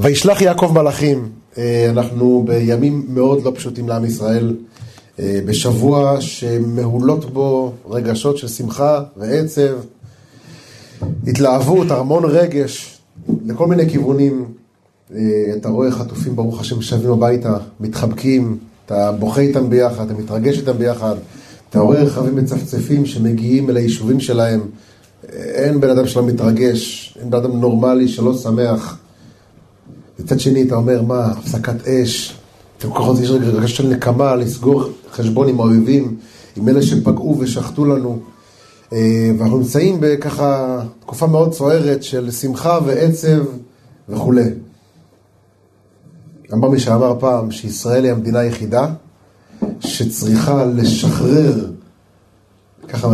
וישלח יעקב מלאכים. אה, אנחנו בימים מאוד לא פשוטים לעם ישראל, אה, בשבוע שמהולות בו רגשות של שמחה ועצב, התלהבות, המון רגש, לכל מיני כיוונים. אה, אתה רואה חטופים, ברוך השם, שבים הביתה, מתחבקים, אתה בוכה איתם ביחד, אתה מתרגש איתם ביחד, אתה רואה רכבים מצפצפים שמגיעים אל היישובים שלהם, אין בן אדם שלא מתרגש, אין בן אדם נורמלי שלא שמח. מצד שני, אתה אומר, מה, הפסקת אש, אתם כל כך יש רגע של נקמה, לסגור חשבון עם האויבים, עם אלה שפגעו ושחטו לנו. אה, ואנחנו נמצאים בככה תקופה מאוד סוערת של שמחה ועצב וכולי. אמר מי שאמר פעם שישראל היא המדינה היחידה שצריכה לשחרר, ככה,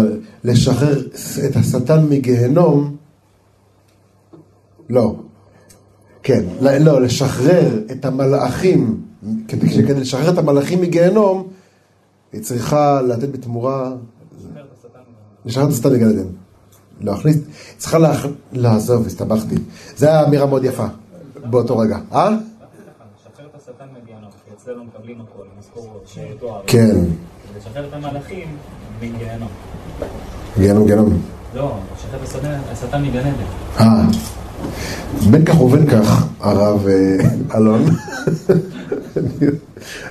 לשחרר את השטן מגהנום, לא, כן, לא, לא לשחרר את המלאכים, כדי, כדי לשחרר את המלאכים מגהנום, היא צריכה לתת בתמורה, לשחרר את השטן מגן עדן. להכניס, צריכה לעזוב, הסתבכתי. זו הייתה אמירה מאוד יפה באותו רגע. אה? אצלנו מקבלים הכל, משכורות. כן. לשחרר את המלאכים מגיהנום. גיהנום, גיהנום. לא, לשחרר את השטן מגן עדן. אה. בין כך ובין כך, הרב אה, אלון.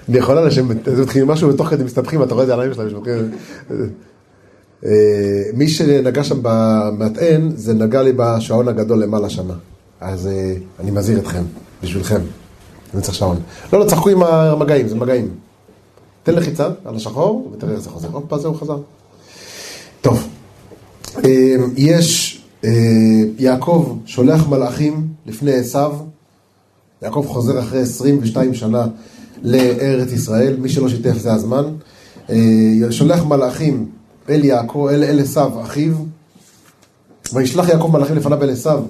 אני יכול אנשים, זה מתחיל משהו ותוך כדי מסתבכים, אתה רואה את זה על העיניים שלהם. אה, מי שנגע שם במטען, זה נגע לי בשעון הגדול למעלה שמה. אז אה, אני מזהיר אתכם, בשבילכם. אני צריך שעון. לא, לא, צחקו עם המגעים, זה מגעים. תן לחיצה על השחור, ותראה איך זה חוזר. הופה, זהו, חזר. טוב, יש, יעקב שולח מלאכים לפני עשיו, יעקב חוזר אחרי 22 שנה לארץ ישראל, מי שלא שיתף זה הזמן, אה, שולח מלאכים אל יעקב, אל עשיו אחיו, וישלח יעקב מלאכים לפניו אל עשיו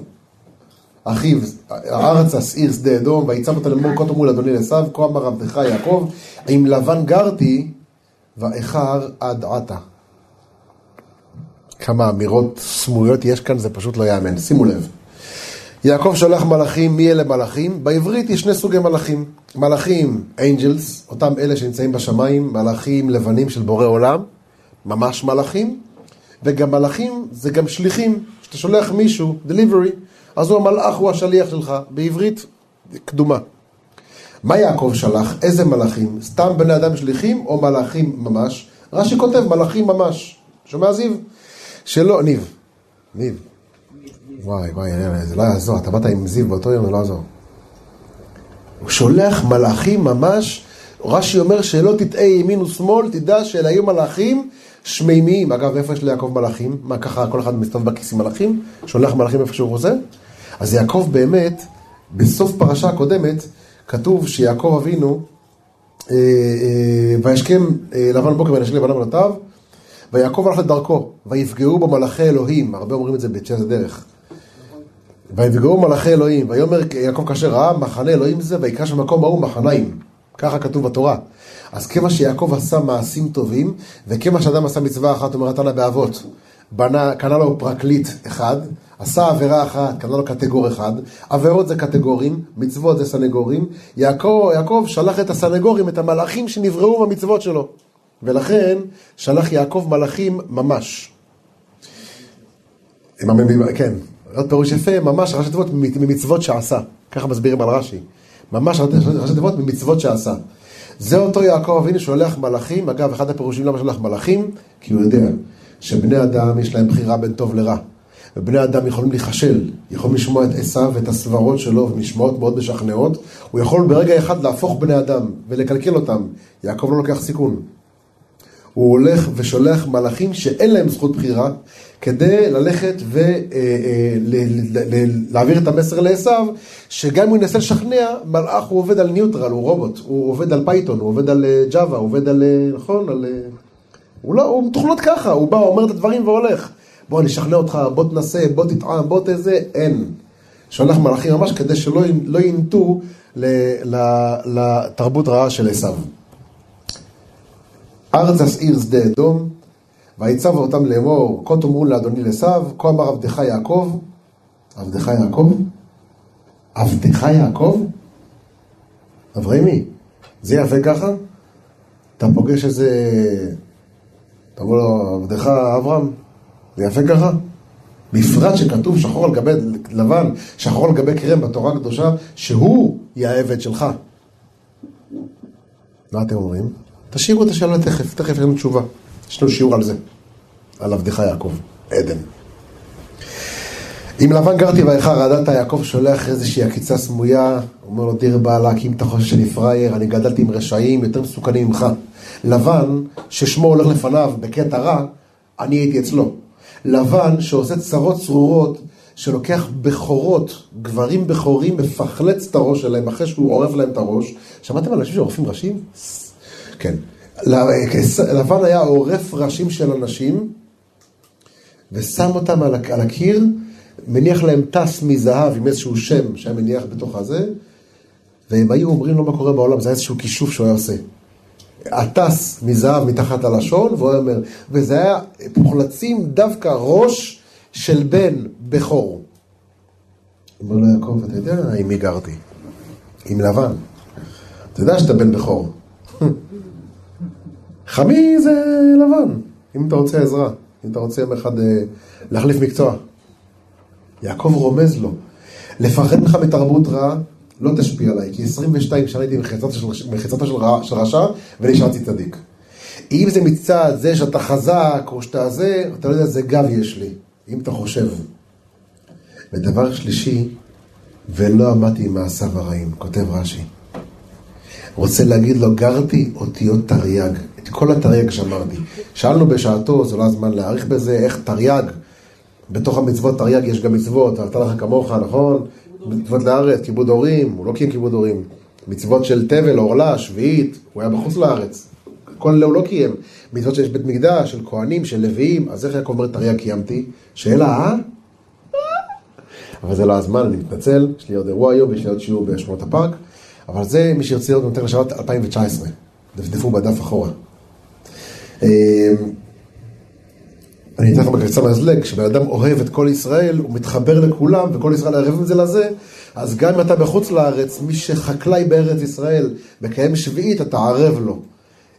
אחיו, הארץ אסעיר שדה אדום, ויצב אותה לאמור כה תאמרו לאדוני לעשו, כה אמר עבדך יעקב, עם לבן גרתי, ואיכר עד עתה. כמה אמירות סמויות יש כאן, זה פשוט לא יאמן. שימו לב. יעקב שולח מלאכים, מי אלה מלאכים? בעברית יש שני סוגי מלאכים. מלאכים, אנג'לס, אותם אלה שנמצאים בשמיים, מלאכים לבנים של בורא עולם, ממש מלאכים, וגם מלאכים זה גם שליחים, שאתה שולח מישהו, delivery, אז הוא המלאך הוא השליח שלך, בעברית קדומה. מה יעקב שלח? איזה מלאכים? סתם בני אדם שליחים או מלאכים ממש? רש"י כותב מלאכים ממש. שומע זיו? שלא, ניב. ניב. וואי, וואי, זה לא יעזור, אתה באת עם זיו באותו יום, זה לא יעזור. הוא שולח מלאכים ממש, רש"י אומר שלא תטעה ימין ושמאל, תדע שאלה היו מלאכים שמימיים. אגב, איפה יש ליעקב מלאכים? מה, ככה כל אחד מסתובב בכיס עם מלאכים? שולח מלאכים איפה שהוא רוצה? אז יעקב באמת, בסוף פרשה הקודמת, כתוב שיעקב אבינו, אה, אה, וישכם אה, לבן בוקר וינשק לבנם בנותיו, ויעקב הלך לדרכו, ויפגעו בו מלאכי אלוהים, הרבה אומרים את זה בתשע דרך. ויפגעו מלאכי אלוהים, ויאמר יעקב כאשר ראה מחנה אלוהים זה, ויקרא של מקום ההוא מחניים. ככה כתוב בתורה. אז כמה שיעקב עשה מעשים טובים, וכמה שאדם עשה מצווה אחת, אומר התנא באבות, בנה, קנה לו פרקליט אחד, עשה עבירה אחת, קנה לו קטגור אחד, עבירות זה קטגורים, מצוות זה סנגורים, יעקב, יעקב שלח את הסנגורים, את המלאכים שנבראו במצוות שלו, ולכן שלח יעקב מלאכים ממש. כן, עוד פירוש יפה, ממש ראשי תיבות ממצוות שעשה, ככה מסבירים על רש"י, ממש ראשי תיבות ממצוות שעשה. זה אותו יעקב אבינו שולח מלאכים, אגב, אחד הפירושים למה שולח מלאכים, כי הוא יודע שבני אדם יש להם בחירה בין טוב לרע. ובני אדם יכולים להיכשל, יכולים לשמוע את עשיו ואת הסברות שלו, ומשמעות מאוד משכנעות, הוא יכול ברגע אחד להפוך בני אדם ולקלקל אותם. יעקב לא לוקח סיכון. הוא הולך ושולח מלאכים שאין להם זכות בחירה, כדי ללכת ולהעביר אה, את המסר לעשיו, שגם אם הוא ינסה לשכנע, מלאך הוא עובד על neutral, הוא רובוט, הוא עובד על Python, הוא עובד על Java, הוא עובד על, אה, נכון, על... אה, הוא לא, הוא מתוכנת ככה, הוא בא, אומר את הדברים והולך. בוא אני אשכנע אותך, בוא תנסה, בוא תטעם, בוא תזה, אין. שולח מלאכים ממש כדי שלא לא ינטו לתרבות רעה של עשיו. ארצה שעיר שדה אדום, ויצו אותם לאמור, כה תאמרו לאדוני לעשיו, כה אמר עבדך יעקב, עבדך יעקב, עבדך יעקב? אברהימי, זה יפה ככה? אתה פוגש איזה... אתה אומר לו, עבדך אברהם, זה יפה ככה? בפרט שכתוב שחור על גבי לבן, שחור על גבי קרם בתורה הקדושה, שהוא יהיה העבד שלך. מה אתם אומרים? תשאירו את השאלה תכף, תכף אין תשובה. יש לנו שיעור על זה, על עבדך יעקב, עדן. עם לבן גרתי ואיכה רעדת יעקב שולח איזושהי עקיצה סמויה, אומר לו דיר בעלק אם אתה חושב שאני פראייר, אני גדלתי עם רשעים יותר מסוכנים ממך. לבן, ששמו הולך לפניו בקטע רע, אני הייתי אצלו. לבן שעושה צרות צרורות, שלוקח בכורות, גברים בכורים, מפחלץ את הראש שלהם אחרי שהוא עורף להם את הראש. שמעתם על אנשים שעורפים ראשים? כן. לבן היה עורף ראשים של אנשים, ושם אותם על הקיר, מניח להם טס מזהב עם איזשהו שם שהיה מניח בתוך הזה, והם היו אומרים לו מה קורה בעולם, זה היה איזשהו כישוף שהוא היה עושה. הטס מזהב מתחת הלשון, והוא היה אומר, וזה היה מוחלצים דווקא ראש של בן בכור. אומר לו יעקב, אתה יודע עם מי גרתי? עם לבן. אתה יודע שאתה בן בכור. חמי זה לבן, אם אתה רוצה עזרה, אם אתה רוצה יום אחד אה, להחליף מקצוע. יעקב רומז לו, לפחד ממך מתרבות רעה, לא תשפיע עליי, כי 22 שנה הייתי מחיצתו של, רע, של רשע, ונשארתי צדיק. אם זה מצד זה שאתה חזק, או שאתה זה, אתה לא יודע איזה גב יש לי, אם אתה חושב. ודבר שלישי, ולא עמדתי עם מעשיו הרעים, כותב רש"י. רוצה להגיד לו, גרתי אותיות תרי"ג, את כל התרי"ג שאמרתי. שאלנו בשעתו, זה לא הזמן להעריך בזה, איך תרי"ג, בתוך המצוות תרי"ג יש גם מצוות, ואהבת לך כמוך, נכון? מצוות לארץ, כיבוד הורים, הוא לא קיים כיבוד הורים. מצוות של תבל, עורלה, שביעית, הוא היה בחוץ לארץ. כל אלה הוא לא קיים. מצוות שיש בית מקדש, של כהנים, של לוויים, אז איך יעקב אומר תרי"ג קיימתי? שאלה, אה? אבל זה לא הזמן, אני מתנצל, יש לי עוד אירוע היום ויש לי עוד שיעור בשמורת הפארק, אבל זה, מי שירצה לראות נותן לשבת 2019, דפדפו בדף אחורה. אמ, אני אתן לך בקריצה מהזלג, כשבן אדם אוהב את כל ישראל, הוא מתחבר לכולם, וכל ישראל ערבים זה לזה, אז גם אם אתה בחוץ לארץ, מי שחקלאי בארץ ישראל, מקיים שביעית, אתה ערב לו.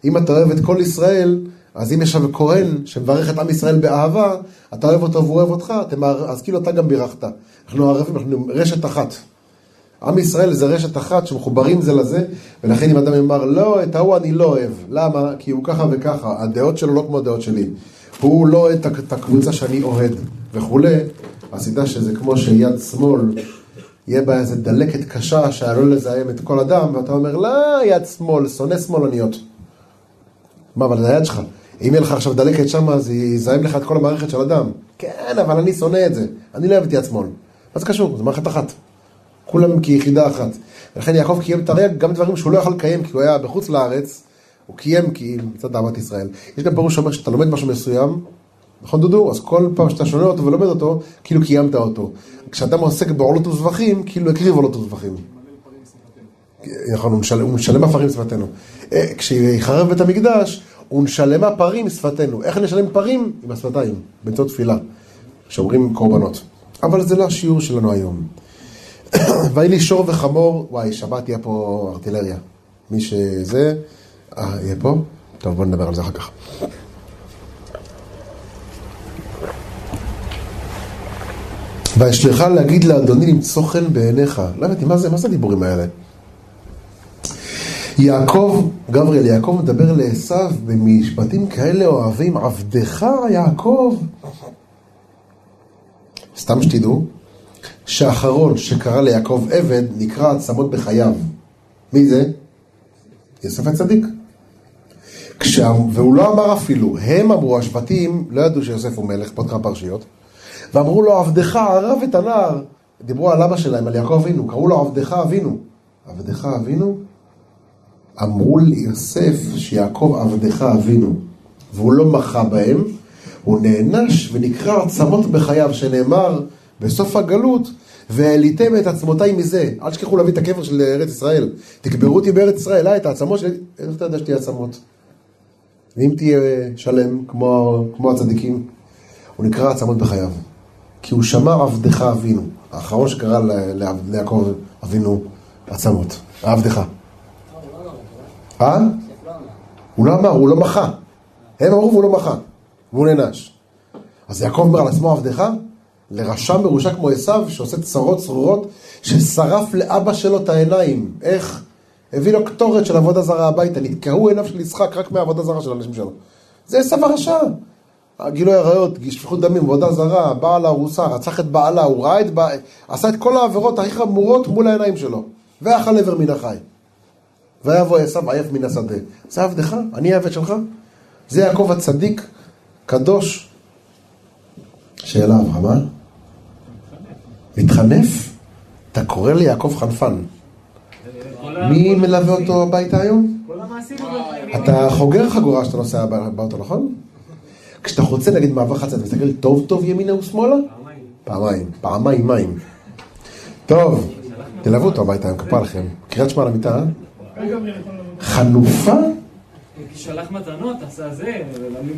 אם אתה אוהב את כל ישראל, אז אם יש שם כהן שמברך את עם ישראל באהבה, אתה אוהב אותו והוא אוהב אותך, אז כאילו אתה גם בירכת. אנחנו ערבים, אנחנו רשת אחת. עם ישראל זה רשת אחת שמחוברים זה לזה, ולכן אם אדם יאמר, לא, את ההוא אני לא אוהב. למה? כי הוא ככה וככה, הדעות שלו לא כמו הדעות שלי. הוא לא את הקבוצה שאני אוהד וכולי, אז תדע שזה כמו שיד שמאל, יהיה בה איזה דלקת קשה שעלול לזהם את כל אדם, ואתה אומר, לא, יד שמאל, שונא שמאלניות. מה, אבל זה היד שלך. אם יהיה לך עכשיו דלקת שם, זה יזהם לך את כל המערכת של אדם. כן, אבל אני שונא את זה. אני לא אוהב את יד שמאל. מה זה קשור? זה מערכת אחת. כולם כיחידה אחת. ולכן יעקב קיים את הריג גם דברים שהוא לא יכול לקיים כי הוא היה בחוץ לארץ, הוא קיים כי מצד אהבת ישראל. יש גם פירוש שאומר שאתה לומד משהו מסוים, נכון דודו? אז כל פעם שאתה שונה אותו ולומד אותו, כאילו קיימת אותו. כשאדם עוסק בעולות וזבחים, כאילו הקריב עולות וזבחים. נכון, הוא משלם, הוא משלם הפרים שפתנו. אה, כשיחרב בית המקדש, הוא נשלמה פרים שפתנו. איך נשלם פרים? עם השפתיים, באמצעות תפילה, שאומרים קורבנות. אבל זה לא השיעור שלנו היום. ויהי לי שור וחמור, וואי, שבת יהיה פה ארטילריה. מי שזה, אה, יהיה פה? טוב, בוא נדבר על זה אחר כך. וישלך להגיד לאדוני למצוא חן בעיניך. לא הבנתי, מה זה, מה זה הדיבורים האלה? יעקב, גבריאל, יעקב מדבר לעשו במשפטים כאלה אוהבים, עבדך יעקב. סתם שתדעו, שהאחרון שקרא ליעקב עבד נקרא עצמות בחייו. מי זה? יוסף הצדיק. כשה... והוא לא אמר אפילו, הם אמרו, השבטים לא ידעו שיוסף הוא מלך, כמה פרשיות, ואמרו לו, עבדך ערב את הנער. דיברו על אבא שלהם, על יעקב אבינו, קראו לו עבדך אבינו. עבדך אבינו? אמרו ליוסף שיעקב עבדך אבינו, והוא לא מחה בהם, הוא נענש ונקרא עצמות בחייו, שנאמר בסוף הגלות, והעליתם את עצמותיי מזה. אל תשכחו להביא את הקבר של ארץ ישראל. תקברו אותי בארץ ישראל, אה, את העצמות שלי. איך אתה יודע שתהיה עצמות? ואם תהיה שלם, כמו, כמו הצדיקים, הוא נקרא עצמות בחייו. כי הוא שמר עבדך אבינו, האחרון שקרא ליעקב אבינו עצמות? עבדך. אה? הוא לא אמר, הוא לא מחה. הם אמרו והוא לא מחה. והוא נענש. אז יעקב אומר על עצמו עבדך, לרשע מרושע כמו עשיו, שעושה צרות צרורות, ששרף לאבא שלו את העיניים. איך? הביא לו קטורת של עבודה זרה הביתה, נתקעו עיניו של יצחק רק מהעבודה זרה של האנשים שלו. זה עשיו הרשע. גילוי עריות, שפיכות דמים, עבודה זרה, בעל ארוסה, רצח את בעלה, הוא ראה את בעלה, עשה את כל העבירות הכי חמורות מול העיניים שלו. ואכל עבר מן החי. ויבוא עשיו עייף מן השדה. זה עבדך, אני העבד שלך. זה יעקב הצדיק, קדוש. שאלה אברהם, אה? מתחנף? אתה קורא ליעקב חנפן. מי מלווה אותו הביתה היום? אתה חוגר חגורה שאתה נוסע באוטו, נכון? כשאתה חוצה נגיד מעבר חצה, אתה מסתכל טוב טוב ימינה ושמאלה? פעמיים. פעמיים מים. טוב, תלוו אותו הביתה, אני מקפה לכם. קריאת שמע למיטה, חנופה? כי שלח מתנות, עשה זה,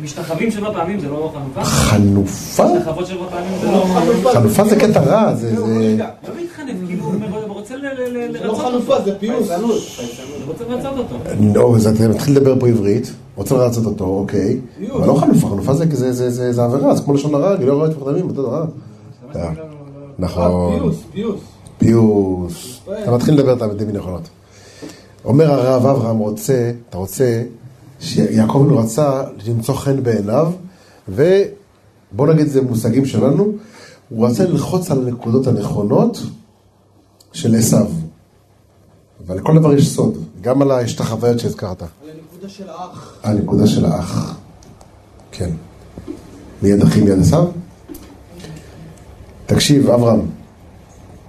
משתחווים שבע פעמים זה לא חנופה? חנופה? משתחוות שבע פעמים זה לא חנופה? חנופה זה קטע רע, זה... לא להתחנף, כאילו, הוא רוצה לרצות לא חנופה, זה פיוס. הוא רוצה לרצות אותו. נו, אז אתה מתחיל לדבר פה עברית, רוצה לרצות אותו, אוקיי. אבל לא חנופה, חנופה זה עבירה, זה כמו לשון הרע, גילוי רואה את פחדמים, אותו דבר. נכון. פיוס, פיוס. פיוס. אתה מתחיל לדבר את המילים נכונות. אומר הרב אברהם רוצה, אתה רוצה, שיעקב לא רצה למצוא חן בעיניו, ובוא נגיד זה מושגים שלנו, הוא רצה ללחוץ על הנקודות הנכונות של עשיו. אבל לכל דבר יש סוד, גם על ההשתחוויות שהזכרת. על הנקודה של האח. הנקודה של האח. כן. מיד אחי מיד עשיו? תקשיב, אברהם,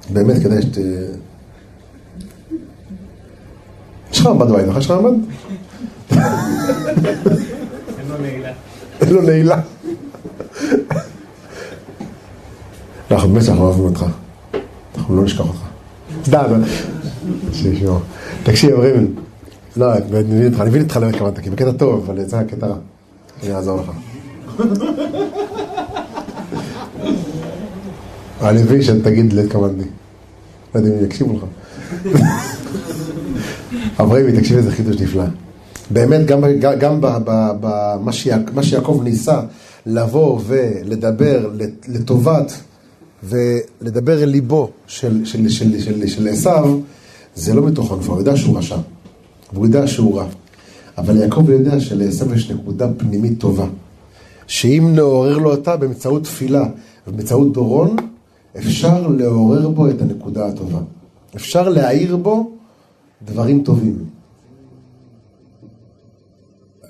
באמת כדאי שת... יש לך מעמד בבית, נכון? יש לך מעמד? אין לו נעילה. אנחנו באמת אוהבים אותך. אנחנו לא נשכח אותך. סתם. תקשיב, ריבל. לא, אני מבין אותך, אני מבין אותך למה התכוונת, כי בקטע טוב, אבל יצא קטע רע. אני אעזור לך. אני מבין שאתה תגיד להתכוונתי. לא יודע אם יקשיבו לך. אברהימי, תקשיב איזה חידוש נפלא. באמת, גם, גם במה שיעקב ניסה לבוא ולדבר לטובת ולדבר אל ליבו של, עשיו, זה לא מתוך ענפה, הוא יודע שהוא רשע, והוא יודע שהוא רע. אבל יעקב יודע שלעשיו יש נקודה פנימית טובה, שאם נעורר לו אותה באמצעות תפילה ובאמצעות דורון, אפשר לעורר בו את הנקודה הטובה. אפשר להעיר בו דברים טובים.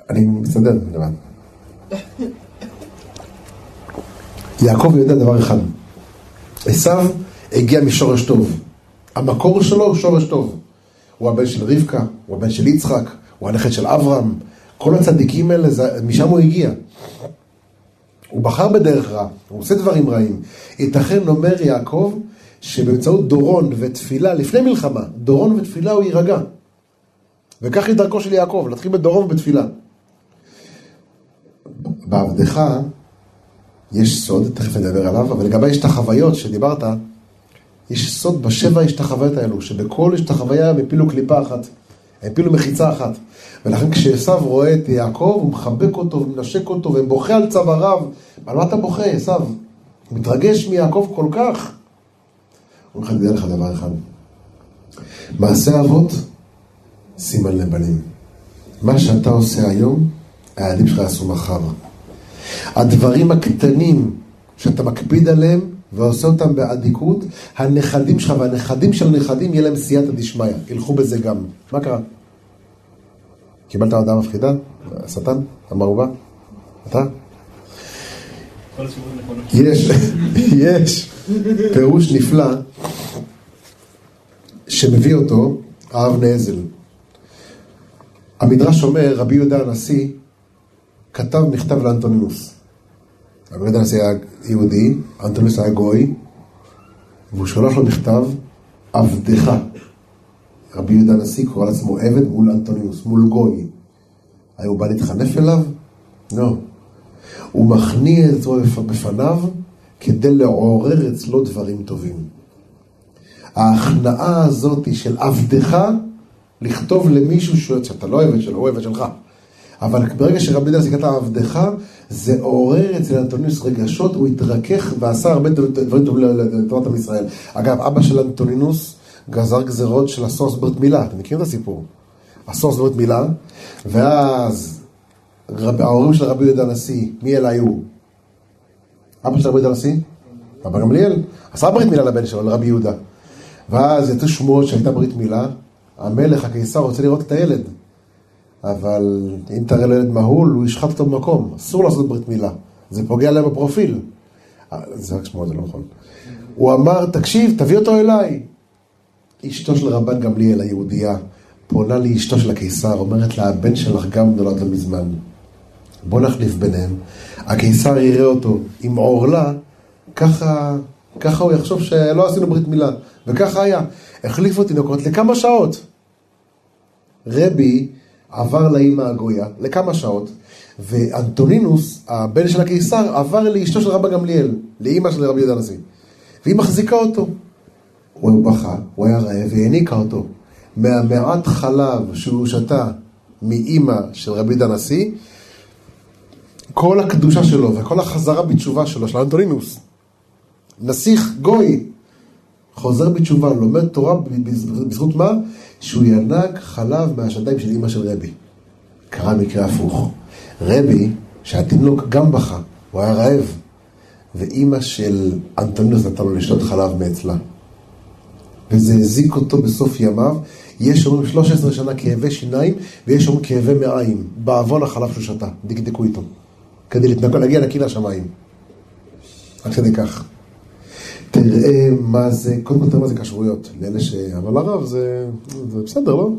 אני מסתדר לבד. יעקב יודע דבר אחד, עשיו הגיע משורש טוב. המקור שלו הוא שורש טוב. הוא הבן של רבקה, הוא הבן של יצחק, הוא הנכד של אברהם. כל הצדיקים האלה, משם הוא הגיע. הוא בחר בדרך רע, הוא עושה דברים רעים. ייתכן, אומר יעקב, שבאמצעות דורון ותפילה, לפני מלחמה, דורון ותפילה הוא יירגע. וכך היא דרכו של יעקב, להתחיל בדורון ובתפילה. בעבדך יש סוד, תכף נדבר עליו, אבל לגבי השתחוויות שדיברת, יש סוד בשבע השתחוויות האלו, שבכל השתחוויה הם הפילו קליפה אחת, הם הפילו מחיצה אחת. ולכן כשעשו רואה את יעקב, הוא מחבק אותו ומנשק אותו ובוכה על צוואריו. על מה אתה בוכה, עשו? הוא מתרגש מיעקב כל כך. הוא אומר לך, תדע לך דבר אחד. מעשה אבות, סימן לבנים. מה שאתה עושה היום, הילדים שלך יעשו מחר. הדברים הקטנים שאתה מקפיד עליהם ועושה אותם באדיקות, הנכדים שלך והנכדים של הנכדים יהיה להם סייעתא דשמיא, ילכו בזה גם. מה קרה? קיבלת הודעה מפחידה? השטן? המרובה? אתה? יש, יש פירוש נפלא שמביא אותו הרב נזל. המדרש אומר, רבי יהודה הנשיא כתב מכתב לאנטונינוס. הנשיא היה יהודי, אנטונינוס היה גוי, והוא שולח לו מכתב, עבדך. רבי יהודה הנשיא קורא לעצמו עבד מול אנטונינוס, מול גוי. האם הוא בא להתחנף אליו? לא. הוא מכניע את עצמו בפניו כדי לעורר אצלו דברים טובים. ההכנעה הזאת של עבדך לכתוב למישהו שאתה לא עבד שלו, הוא עבד שלך. אבל ברגע שרבי הנשיא כתב עבדך, זה עורר אצל אנטוניוס רגשות, הוא התרכך ועשה הרבה דברים טובים לטובת עם ישראל. אגב, אבא של אנטונינוס גזר גזרות של הסוס ברית מילה, אתם מכירים את הסיפור? הסוס ברית מילה, ואז רב, ההורים של רבי יהודה הנשיא, מי אלה היו? אבא של רבי יהודה הנשיא? אבא גמליאל, עשה ברית מילה לבן שלו, לרבי יהודה. ואז יצאו שמועות שהייתה ברית מילה, המלך, הקיסר, רוצה לראות את הילד. אבל אם תראה לילד מהול, הוא ישחט אותו במקום. אסור לעשות ברית מילה. זה פוגע להם בפרופיל. אה, זה רק שמועות, זה לא נכון. הוא אמר, תקשיב, תביא אותו אליי. אשתו של רבן גמליאל, היהודייה, פונה לאשתו של הקיסר, אומרת לה, הבן שלך גם נולד לא מזמן. בוא נחליף ביניהם. הקיסר יראה אותו עם עורלה, ככה, ככה הוא יחשוב שלא עשינו ברית מילה. וככה היה. החליפו תינוקות לכמה שעות. רבי עבר לאימא הגויה לכמה שעות, ואנטונינוס, הבן של הקיסר, עבר לאשתו של רבא גמליאל, לאימא של רבי יהודה הנשיא. והיא מחזיקה אותו. הוא בכה, הוא היה רעב, והעניקה אותו. מהמעט חלב שהוא שתה מאימא של רבי יהודה הנשיא, כל הקדושה שלו וכל החזרה בתשובה שלו, של אנטונינוס, נסיך גוי, חוזר בתשובה, לומד תורה בזכות מה? שהוא ינק חלב מהשדיים של אימא של רבי. קרה מקרה הפוך. רבי, שהתינוק גם בכה, הוא היה רעב, ואימא של אנטונינוס נתן לו לשתות חלב מאצלה. וזה הזיק אותו בסוף ימיו. יש אומרים 13 שנה כאבי שיניים, ויש אומרים כאבי מעיים, בעוון החלב שהוא שתה. דקדקו איתו. כדי להתנקות, להגיע נקי לשמיים. עד כדי כך. תראה מה זה, קודם כל תראה מה זה כשרויות, לאלה ש... אבל הרב זה, זה בסדר, לא?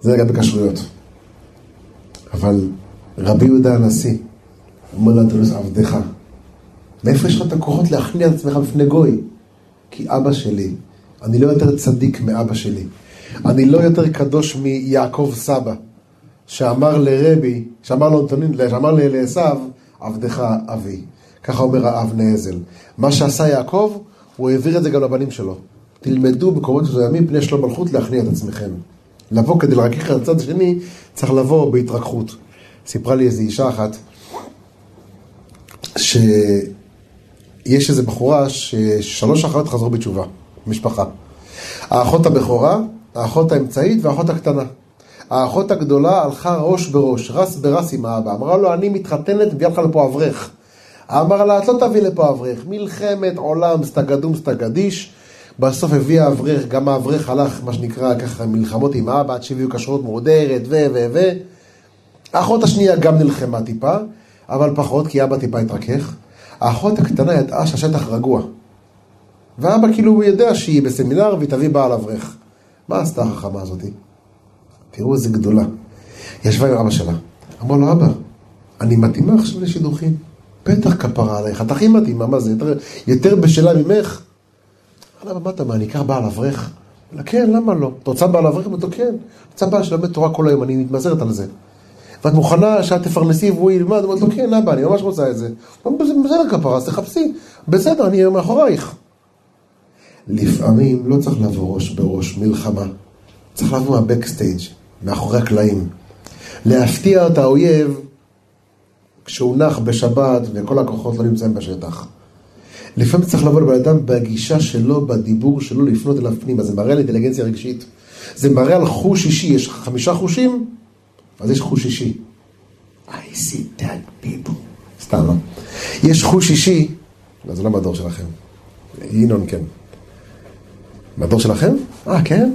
זה לגבי כשרויות. אבל רבי יהודה הנשיא אומר לאנטונוס עבדך, מאיפה יש לך את הכוחות להכניע את עצמך בפני גוי? כי אבא שלי, אני לא יותר צדיק מאבא שלי. אני לא יותר קדוש מיעקב סבא, שאמר לרבי, שאמר לעשו, עבדך אבי. ככה אומר האב נעזל. מה שעשה יעקב, הוא העביר את זה גם לבנים שלו. תלמדו במקומות מסוימים פני שלום מלכות להכניע את עצמכם. לבוא כדי לרכך את הצד השני, צריך לבוא בהתרככות. סיפרה לי איזו אישה אחת, שיש איזו בחורה ששלוש אחיות חזרו בתשובה, משפחה. האחות הבכורה, האחות האמצעית והאחות הקטנה. האחות הגדולה הלכה ראש בראש, רס ברס עם האבא. אמרה לו, אני מתחתנת, מביאה לך לפה אברך. אמר לה, את לא תביא לפה אברך. מלחמת עולם, סטגדום סטגדיש. בסוף הביא האברך, גם האברך הלך, מה שנקרא, ככה, מלחמות עם אבא, עד שהביאו כשרות מועדרת, ו, ו, ו. האחות השנייה גם נלחמה טיפה, אבל פחות, כי אבא טיפה התרכך. האחות הקטנה ידעה שהשטח רגוע. ואבא כאילו הוא יודע שהיא בסמינר והיא תביא בעל אברך. מה עשתה החכמה הזאתי? תראו איזה גדולה. ישבה עם אבא שלה. אמר לו, אבא, אני מתאימה עכשיו לשידוכים. בטח כפרה עלייך, את הכי מתאימה, מה זה, יותר, יותר בשלה ממך? אמר לה, מה אתה, מה, אני אקח בעל אברך? אמר לה, כן, למה לא? את רוצה בעל אברך? אמרתי לו, כן. רוצה בעל שלומד תורה כל היום, אני מתמזרת על זה. ואת מוכנה שאת תפרנסי והוא ילמד? אמרתי לו, כן, אבא, אני ממש רוצה את זה. אמר, בסדר כפרה, אז תחפשי. בסדר, אני מאחורייך. לפעמים לא צריך לבוא ראש בראש מלחמה. צריך לבוא מהבקסטייג', מאחורי הקלעים. להפתיע את האויב כשהוא נח בשבת וכל הכוחות לא נמצאים בשטח. לפעמים צריך לבוא לבן אדם בגישה שלו, בדיבור שלו, לפנות אליו פנימה. זה מראה על אינטליגנציה רגשית. זה מראה על חוש אישי. יש חמישה חושים, אז יש חוש אישי. I see that people. סתם, לא? יש חוש אישי, לא, זה לא מהדור שלכם. ינון כן. מהדור שלכם? אה, כן?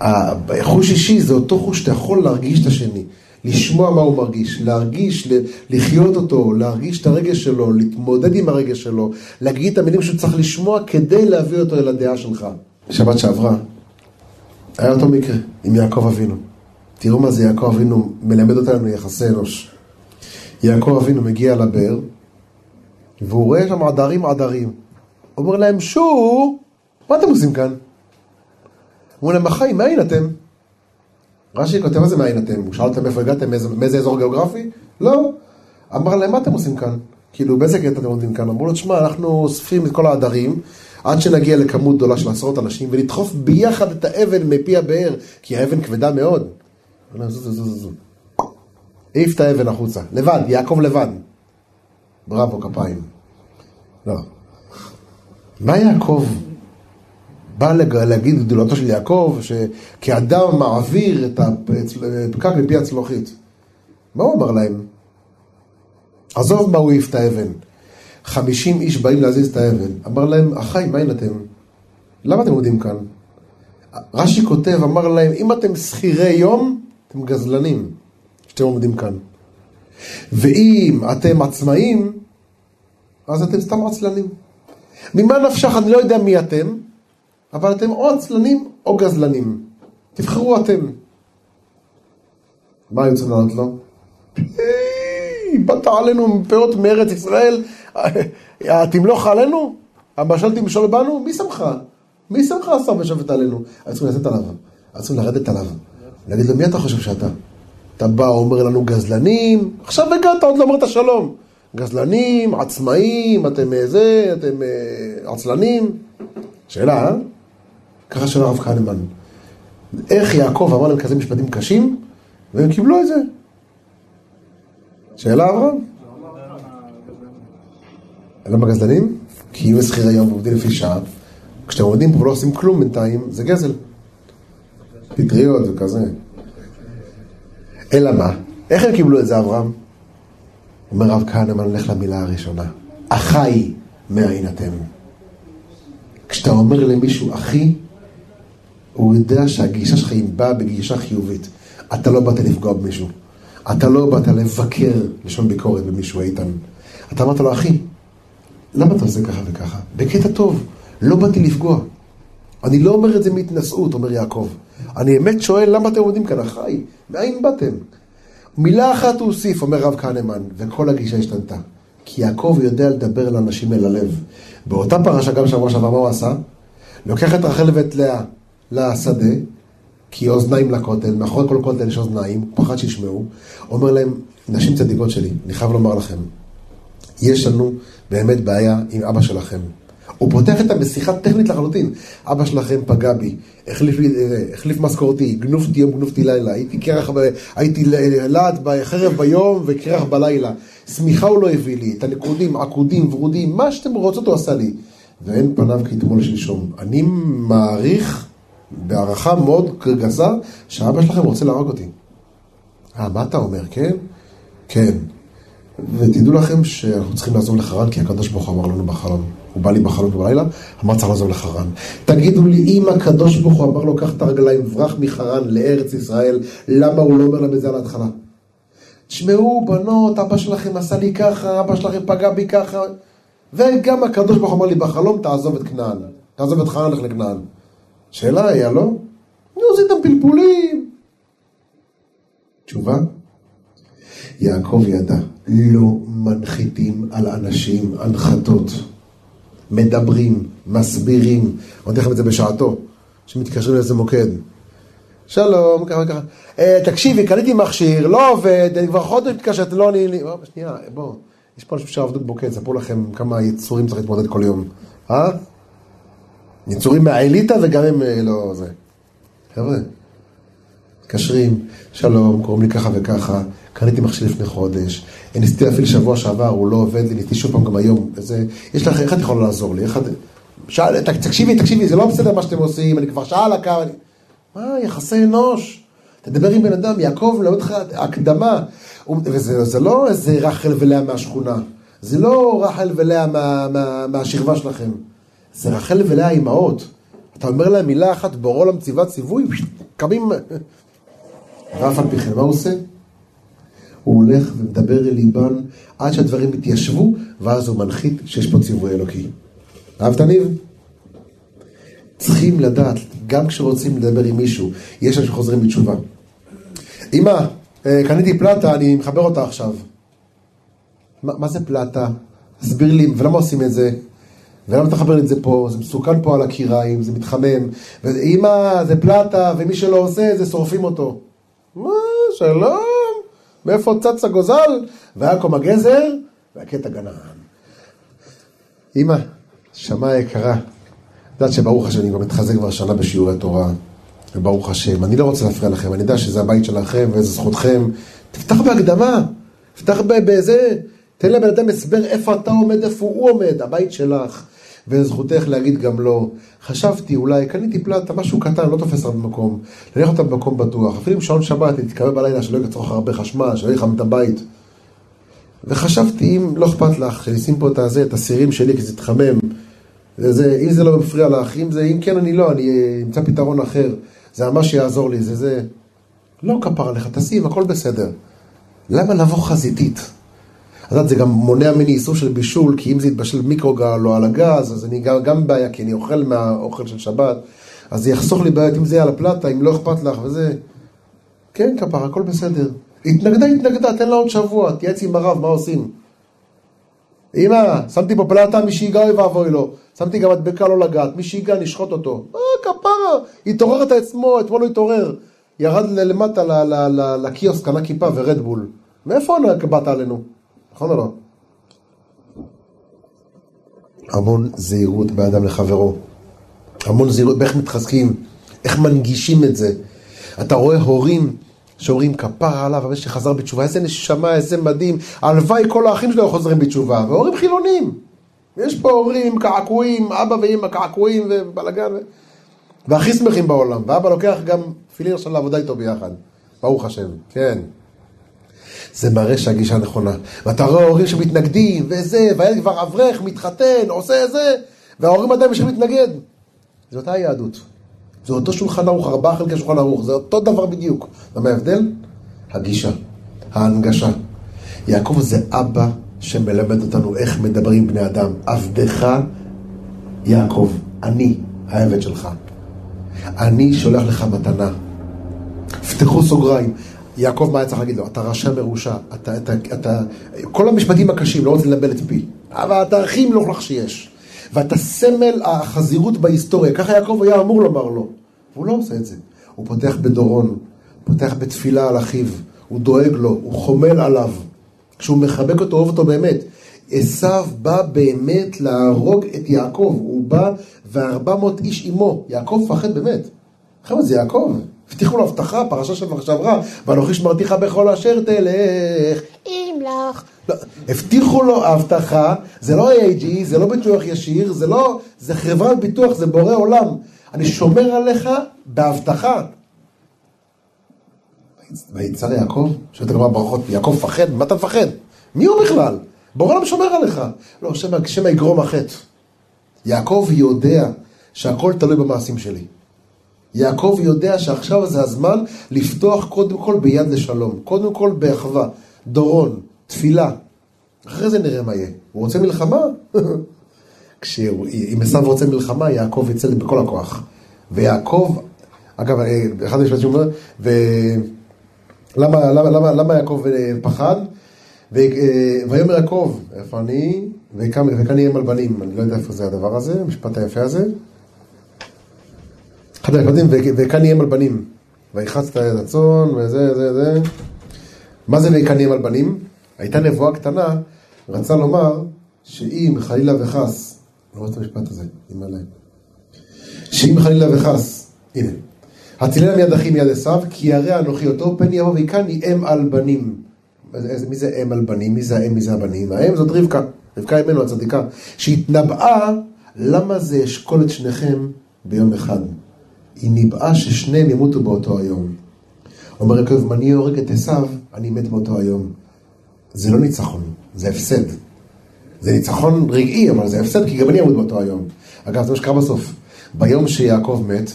החוש אישי זה אותו חוש שאתה יכול להרגיש את השני. לשמוע מה הוא מרגיש, להרגיש, לחיות אותו, להרגיש את הרגש שלו, להתמודד עם הרגש שלו, להגיד את המילים שהוא צריך לשמוע כדי להביא אותו אל הדעה שלך. בשבת שעברה, היה אותו מקרה עם יעקב אבינו. תראו מה זה יעקב אבינו מלמד אותנו יחסי אנוש. יעקב אבינו מגיע לבאר, והוא רואה שם עדרים עדרים. אומר להם, שו, מה אתם עושים כאן? אמרו להם, אחי, מאין אתם? רש"י כותב מה זה מאין אתם? הוא שאל אותם איפה הגעתם, מאיזה, אזור גיאוגרפי? לא. אמר להם, מה אתם עושים כאן? כאילו, באיזה קטע אתם עומדים כאן? אמרו לו, תשמע, אנחנו אוספים את כל העדרים, עד שנגיע לכמות גדולה של עשרות אנשים, ולדחוף ביחד את האבן מפי הבאר, כי האבן כבדה מאוד. העיף את האבן החוצה, לבד, יעקב לבד. בראבו, כפיים. לא. מה יעקב בא לג- להגיד גדולתו של יעקב, שכאדם מעביר את הפקק מפי הצלוחית? מה הוא אמר להם? עזוב מה הוא העיף את האבן. חמישים איש באים להזיז את האבן. אמר להם, אחי, מאין אתם? למה אתם עומדים כאן? רש"י כותב, אמר להם, אם אתם שכירי יום, אתם גזלנים, שאתם עומדים כאן. ואם אתם עצמאים, אז אתם סתם עצלנים. ממה נפשך, אני לא יודע מי אתם, אבל אתם או עצלנים או גזלנים. תבחרו אתם. מה היו צריכים לענות לו? באת עלינו מפאות מארץ ישראל, תמלוך עלינו? המשל תמשול בנו? מי שמך? מי שמך השר ושבת עלינו? היו צריכים לצאת עליו, היו צריכים לרדת עליו. להגיד לו, מי אתה חושב שאתה? אתה בא, אומר לנו גזלנים, עכשיו הגעת, עוד לא אמרת שלום. גזלנים, עצמאים, אתם אה, זה, אתם אה, עצלנים. שאלה, אה? ככה שאלה הרב כהנמן. איך יעקב אמר להם כזה משפטים קשים, והם קיבלו את זה? שאלה אברהם? למה גזלנים? כי אם שכירי יום עובדים לפי שעה, כשאתם עומדים פה ולא עושים כלום בינתיים, זה גזל. פטריות וכזה. אלא מה? איך הם קיבלו את זה, אברהם? אומר רב כהנמן, לך למילה הראשונה. אחי, מאין אתם? כשאתה אומר למישהו אחי, הוא יודע שהגישה שלך היא באה בגישה חיובית. אתה לא באת לפגוע במישהו. אתה לא באת לבקר, לשון ביקורת במישהו איתן. אתה אמרת לו, אחי, למה אתה עושה ככה וככה? בקטע טוב, לא באתי לפגוע. אני לא אומר את זה מהתנשאות, אומר יעקב. אני באמת שואל, למה אתם עומדים כאן, אחי? מאין באתם? מילה אחת הוא הוסיף, אומר רב כהנמן, וכל הגישה השתנתה. כי יעקב יודע לדבר לאנשים אל הלב. באותה פרשה, גם שבוע שעבר, מה הוא עשה? לוקח את רחל ואת לאה לשדה, כי אוזניים לכותל, מאחורי כל כותל יש אוזניים, פחד שישמעו. אומר להם, נשים צדיקות שלי, אני חייב לומר לכם, יש לנו באמת בעיה עם אבא שלכם. הוא פותח איתם בשיחה טכנית לחלוטין. אבא שלכם פגע בי, החליף, לי, אה, החליף משכורתי, גנובתי יום, גנובתי לילה, הייתי קרח, ב- הייתי להט בחרב ביום וקרח בלילה. שמיכה הוא לא הביא לי, את הנקודים, עקודים, ורודים, מה שאתם רוצות הוא עשה לי. ואין פניו כאתמול שלשום. אני מעריך, בהערכה מאוד גסה, שאבא שלכם רוצה להרוג אותי. אה, מה אתה אומר, כן? כן. ותדעו לכם שאנחנו צריכים לעזוב לחרן, כי הקדוש ברוך הוא אמר לנו בחלום. הוא בא לי בחלום בלילה, אמר צריך לעזוב לחרן. תגידו לי, אם הקדוש ברוך הוא אמר לו, קח את הרגליים, ברח מחרן לארץ ישראל, למה הוא לא אומר להם את זה על ההתחלה? תשמעו, בנות, אבא שלכם עשה לי ככה, אבא שלכם פגע בי ככה. וגם הקדוש ברוך הוא אמר לי בחלום, תעזוב את כנען. תעזוב את חרן, לך לכנען. שאלה היה, לא? נו, זה איתם פלפולים. תשובה? יעקב ידע, לא מנחיתים על אנשים הנחתות. מדברים, מסבירים. אמרתי לכם את זה בשעתו, שמתקשרים לאיזה מוקד. שלום, ככה וככה. אה, תקשיבי, קניתי מכשיר, לא עובד, אני כבר חודש מתקשרת, לא עונים לי. בוא, שנייה, בוא. יש פה אנשים שעבדו במוקד, ספרו לכם כמה יצורים צריך להתמודד כל יום. אה? יצורים מהאליטה וגם הם אה, לא זה. חבר'ה, מתקשרים, שלום, קוראים לי ככה וככה, קניתי מכשיר לפני חודש, ניסיתי להפעיל שבוע שעבר, הוא לא עובד לי, ניסיתי שוב פעם גם היום, וזה, יש לך, איך את יכולה לעזור לי? איך את... שאל, תקשיבי, תקשיבי, זה לא בסדר מה שאתם עושים, אני כבר שעה על הקו, אני... מה, יחסי אנוש? תדבר עם בן אדם, יעקב מלמד אותך הקדמה, הוא- וזה זה לא איזה רחל ולאה מהשכונה, זה לא רחל ולאה מה, מה, מהשכבה שלכם, זה רחל ולאה האימהות. אתה אומר להם מילה אחת, בורא עולם ציווה ציווי, קמים... ואף על פי כן, מה הוא עושה? הוא הולך ומדבר אל ליבן עד שהדברים יתיישבו, ואז הוא מנחית שיש פה ציווי אלוקי. אהבת ניב? צריכים לדעת, גם כשרוצים לדבר עם מישהו, יש אנשים שחוזרים בתשובה. אמא, אה, קניתי פלטה, אני מחבר אותה עכשיו. מה, מה זה פלטה? תסביר לי, ולמה עושים את זה? ולמה אתה מחבר את זה פה? זה מסוכן פה על הקיריים, זה מתחמם. ואמא, זה פלטה, ומי שלא עושה את זה, שורפים אותו. מה, שלום? מאיפה צץ הגוזל? ויקום הגזר, והקטע גנן. אמא, שמע יקרה, יודעת שברוך השם, אני כבר מתחזק כבר שנה בשיעורי תורה, וברוך השם. אני לא רוצה להפריע לכם, אני יודע שזה הבית שלכם וזו זכותכם. תפתח בהקדמה, תפתח בזה, תן לבן אדם הסבר איפה אתה עומד, איפה הוא עומד, הבית שלך. וזכותך להגיד גם לא. חשבתי, אולי קניתי פלטה, משהו קטן, לא תופס הרבה מקום. נניח אותה במקום בטוח. אפילו עם שעון שבת, תתקרב בלילה, שלא יצרוך הרבה חשמל, שלא יחם את הבית. וחשבתי, אם לא אכפת לך, שאני אשים פה את הזה, את הסירים שלי, כי זה יתחמם. זה, אם זה לא מפריע לך, אם, זה, אם כן אני לא, אני אמצא פתרון אחר. זה ממש יעזור לי, זה זה. לא כפר עליך, תשים, הכל בסדר. למה לבוא חזיתית? יודעת, זה גם מונע ממני איסור של בישול, כי אם זה יתבשל מיקרוגל או על הגז, אז אני גם, גם בעיה, כי אני אוכל מהאוכל של שבת, אז זה יחסוך לי בעיות אם זה יהיה על הפלטה, אם לא אכפת לך וזה. כן, כפר, הכל בסדר. התנגדה, התנגדה, תן לה עוד שבוע, תייעץ עם הרב, מה עושים? אמא, שמתי פה פלטה, מי שיגע אוי ואבוי לו. שמתי גם מדבקה לא לגעת, מי שיגע נשחוט אותו. אה, כפרה, התעורר את עצמו, אתמול הוא התעורר. ירד למטה לקיוסק, קנה כיפה ורדבול. מאיפה באת עלינו? נכון או לא? המון זהירות באדם לחברו. המון זהירות, באיך מתחזקים, איך מנגישים את זה. אתה רואה הורים שאומרים כפרה עליו, אבל שחזר בתשובה, איזה נשמה, איזה מדהים. הלוואי כל האחים שלו חוזרים בתשובה, והורים חילונים. יש פה הורים קעקועים, אבא ואמא קעקועים ובלאגן, ו... והכי שמחים בעולם. ואבא לוקח גם תפילין עכשיו לעבודה איתו ביחד. ברוך השם, כן. זה מראה שהגישה נכונה. ואתה רואה הורים שמתנגדים, וזה, והילד כבר אברך, מתחתן, עושה זה, וההורים עדיין ממשיכים להתנגד. זו אותה היהדות. זה אותו שולחן ערוך, ארבעה חלקי שולחן ערוך, זה אותו דבר בדיוק. ומה ההבדל? הגישה, ההנגשה. יעקב זה אבא שמלמד אותנו איך מדברים בני אדם. עבדך יעקב, אני העבד שלך. אני שולח לך מתנה. פתחו סוגריים. יעקב, מה היה צריך להגיד לו? אתה רשע מרושע, אתה, אתה, אתה, כל המשפטים הקשים, לא רוצה ללבל את פי, אבל אתה הכי מלוכלך שיש. ואתה סמל החזירות בהיסטוריה, ככה יעקב היה אמור לומר לו. והוא לא עושה את זה. הוא פותח בדורון, פותח בתפילה על אחיו, הוא דואג לו, הוא חומל עליו. כשהוא מחבק אותו, אוהב אותו באמת. עשו בא באמת להרוג את יעקב, הוא בא וארבע מאות איש עמו. יעקב פחד באמת. חבר'ה, זה יעקב. הבטיחו לו הבטחה, פרשה שעברה, ואנוכי שמרתיך בכל אשר תלך, אם לך. לא, הבטיחו לו הבטחה, זה לא AIG, זה לא ביטוח ישיר, זה לא, זה חברת ביטוח, זה בורא עולם. אני שומר עליך בהבטחה. ויצר יעקב, שואלת הגמרא ברכות, יעקב מפחד? מה אתה מפחד? מי הוא בכלל? בורא עולם שומר עליך. לא, שמא יגרום החטא. יעקב יודע שהכל תלוי במעשים שלי. יעקב יודע שעכשיו זה הזמן לפתוח קודם כל ביד לשלום, קודם כל באחווה, דורון, תפילה. אחרי זה נראה מה יהיה. הוא רוצה מלחמה? אם עשיו רוצה מלחמה, יעקב יצא בכל הכוח. ויעקב, אגב, אחד המשפטים שאומר, ולמה למה, למה, למה יעקב אה, פחד? ו... אה, ויאמר יעקב, איפה אני? וכאן יהיה מלבנים, אני לא יודע איפה זה הדבר הזה, המשפט היפה הזה. אחד המשפטים, וכאן יהיה מלבנים. ויחצת את הצאן, וזה, זה, זה. מה זה וכאן יהיה מלבנים? הייתה נבואה קטנה, רצה לומר שאם חלילה וחס, לא רואה את המשפט הזה, ימלא. שאם חלילה וחס, הנה, הצילנה מיד אחי מיד עשיו, כי ירא אנוכי אותו, פן יבוא ויקן אם על בנים. מי זה אם על בנים? מי זה האם? מי זה הבנים? האם זאת רבקה, רבקה אמנו הצדיקה, שהתנבאה למה זה אשכול את שניכם ביום אחד. היא ניבאה ששניהם ימותו באותו היום. אומר יעקב, אם אני הורג את עשיו, אני מת באותו היום. זה לא ניצחון, זה הפסד. זה ניצחון רגעי, אבל זה הפסד, כי גם אני אמות באותו היום. אגב, זה מה שקרה בסוף. ביום שיעקב מת,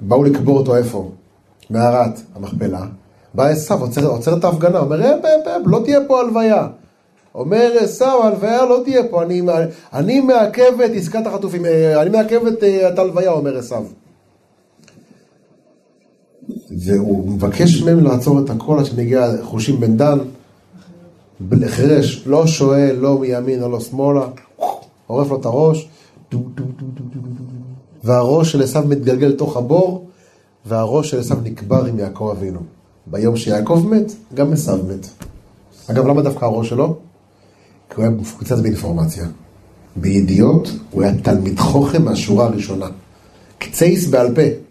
באו לקבור אותו איפה? מערת המכפלה. בא עשיו, עוצר, עוצר את ההפגנה, אומר, אה, אה, אה, לא תהיה פה הלוויה. אומר עשיו, הלוויה לא תהיה פה, אני, אני מעכב את עסקת החטופים, אני מעכב את, את ההלוויה, אומר עשיו. והוא מבקש מהם לעצור את הכל עד שנגיע חושים בן דן, חירש, לא שואל, לא מימין או לא שמאלה, עורף לו את הראש, והראש של עשיו מתגלגל לתוך הבור, והראש של עשיו נקבר עם יעקב אבינו. ביום שיעקב מת, גם עשיו מת. אגב, למה דווקא הראש שלו? כי הוא היה מפוצץ באינפורמציה. בידיעות, הוא היה תלמיד חוכם מהשורה הראשונה. קצייס בעל פה.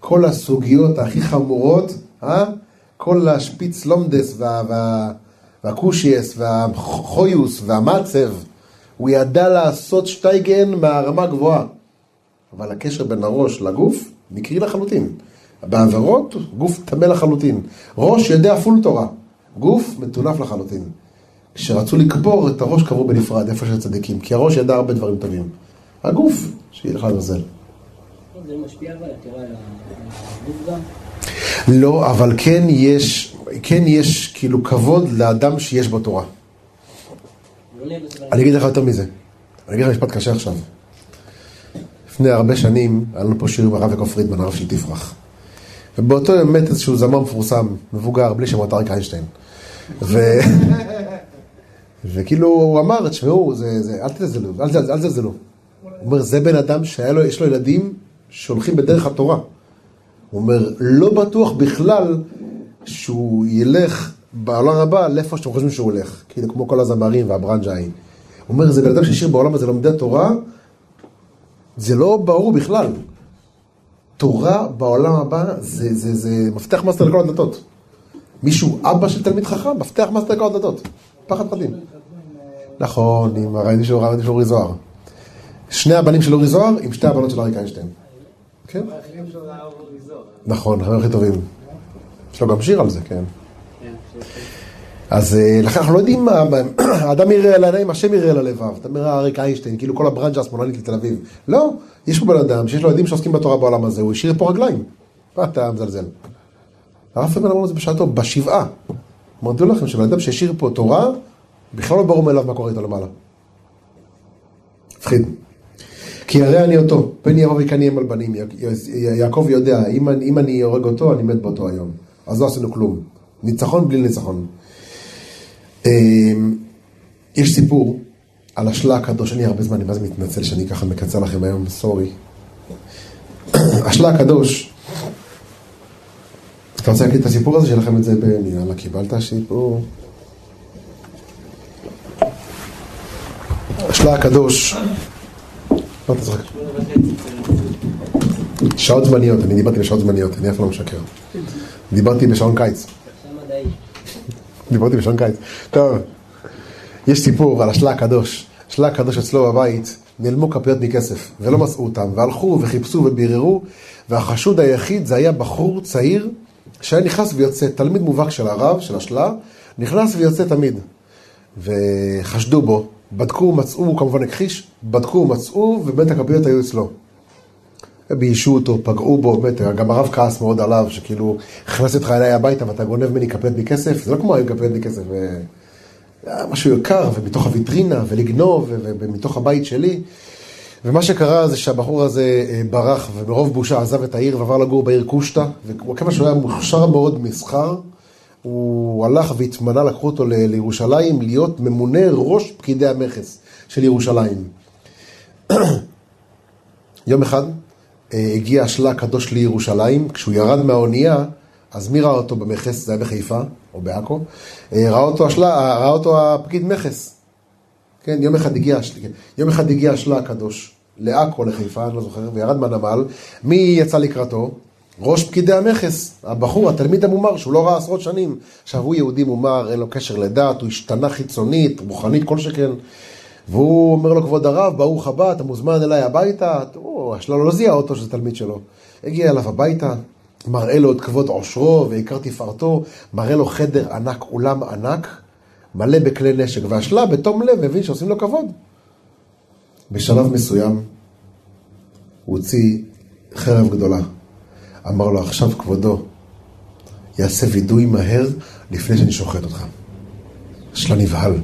כל הסוגיות הכי חמורות, אה? כל השפיץ לומדס וה, וה, והקושייס והחויוס והמצב, הוא ידע לעשות שטייגן מהרמה הגבוהה. אבל הקשר בין הראש לגוף מקרי לחלוטין. בעבירות, גוף טמא לחלוטין. ראש יודע פול תורה, גוף מטונף לחלוטין. כשרצו לקבור את הראש קברו בנפרד, איפה של כי הראש ידע הרבה דברים טובים. הגוף, שילך לעזאזל. זה משפיע אבל, התורה על הגוף גם? לא, אבל כן יש, כן יש כאילו כבוד לאדם שיש בו תורה. נהיה בסדר. אני אגיד לך יותר מזה. אני אגיד לך משפט קשה עכשיו. לפני הרבה שנים, היה לנו פה שיר עם הרב יעקב פרידמן, הרב של תפרח. ובאותו יום מת איזשהו זמר מפורסם, מבוגר, בלי שמות אריק איינשטיין. ו... וכאילו הוא אמר, תשמעו, אל תזלזלו, אל תזלזלו. הוא אומר, זה בן אדם שהיה לו, יש לו ילדים שהולכים בדרך התורה. הוא אומר, לא בטוח בכלל שהוא ילך בעולם הבא לאיפה שאתם חושבים שהוא הולך. כאילו, כמו כל הזמרים והברנג'אי. הוא אומר, זה בן אדם שהשאיר בעולם הזה לומדי תורה, זה לא ברור בכלל. תורה בעולם הבא זה, זה, זה מפתח מאסטר לכל הדתות. מישהו אבא של תלמיד חכם, מפתח מאסטר לכל הדתות. פחד פחדים. נכון, עם הרעיון של אורי זוהר. שני הבנים של אורי זוהר עם שתי הבנות של אריק איינשטיין. כן? נכון, החברים הכי טובים. יש לו גם שיר על זה, כן. אז אה, לכן אנחנו לא יודעים מה, האדם יראה אל העיניים, השם יראה אל הלבב. אתה אומר אריק איינשטיין, כאילו כל הברנג'ה השמאלנית של תל אביב. לא, יש פה בן אדם שיש לו ילדים שעוסקים בתורה בעולם הזה, הוא השאיר פה רגליים. מה אתה מזלזל? הרב פרידמן אמר את זה בשעתו, בשבעה. אמר, דעו לכם שבן אדם שהשאיר פה תורה, בכלל לא ברור מאליו מה קורה איתו למעלה. מפחיד. כי ירא אני אותו, פן יבוא ויקניהם על בנים. י- י- יעקב יודע, אם, אני- אם אני הורג אותו, אני מת באותו היום. אז לא עשינו כלום. ניצחון בלי ניצחון. אמ, יש סיפור על השלה הקדוש, אני הרבה זמן, אני מה זה מתנצל שאני ככה מקצר לכם היום, סורי. השלה הקדוש, אתה רוצה להקליט את הסיפור הזה? שיהיה לכם את זה ב... יאללה, קיבלת סיפור. השלה הקדוש, לא אתה צוחק. שעות זמניות, אני דיברתי בשעות זמניות, אני אף לא משקר. דיברתי בשעון קיץ. דיברתי בשעון קיץ. טוב, יש סיפור על השלה הקדוש. השלה הקדוש אצלו בבית, נעלמו כפיות מכסף, ולא מצאו אותם, והלכו וחיפשו וביררו, והחשוד היחיד זה היה בחור צעיר, שהיה נכנס ויוצא, תלמיד מובהק של הרב, של השלה, נכנס ויוצא תמיד. וחשדו בו, בדקו, מצאו, הוא כמובן הכחיש, בדקו, מצאו, ובאמת הכפיות היו אצלו. ביישו אותו, פגעו בו, באמת, גם הרב כעס מאוד עליו, שכאילו, הכנסתי אותך אליי הביתה ואתה גונב ממני כפיות מכסף, זה לא כמו היום כפיות מכסף, אה, היה משהו יקר, ומתוך הוויטרינה, ולגנוב, ומתוך הבית שלי. ומה שקרה זה שהבחור הזה אה, ברח, ומרוב בושה עזב את העיר ועבר לגור בעיר קושטא, וכיוון שהוא היה מוכשר מאוד מסחר, הוא הלך והתמנה, לקחו אותו לירושלים, להיות ממונה ראש פקידי המכס של ירושלים. יום אחד אה, הגיע השלה הקדוש לירושלים, כשהוא ירד מהאונייה, אז מי ראה אותו במכס? זה היה בחיפה, או בעכו. אה, ראה אותו, השלה, אה, ראה אותו הפקיד מכס. כן, יום אחד הגיע, כן, יום אחד הגיע השלה הקדוש לעכו, לחיפה, אני לא זוכר, וירד מהנמל. מי יצא לקראתו? ראש פקידי המכס, הבחור, התלמיד המומר, שהוא לא ראה עשרות שנים. עכשיו, הוא יהודי מומר, אין לו קשר לדת, הוא השתנה חיצונית, רוחנית, כל שכן. והוא אומר לו, כבוד הרב, ברוך הבא, אתה מוזמן אליי הביתה. הוא, השלה לא זיהה אותו שזה תלמיד שלו. הגיע אליו הביתה, מראה לו את כבוד עושרו ועיקר תפארתו, מראה לו חדר ענק, אולם ענק, מלא בכלי נשק. והשלה בתום לב הבין שעושים לו כבוד. בשלב מסוים הוא הוציא חרב גדולה. אמר לו, עכשיו כבודו, יעשה וידוי מהר לפני שאני שוחט אותך. שלה נבהל.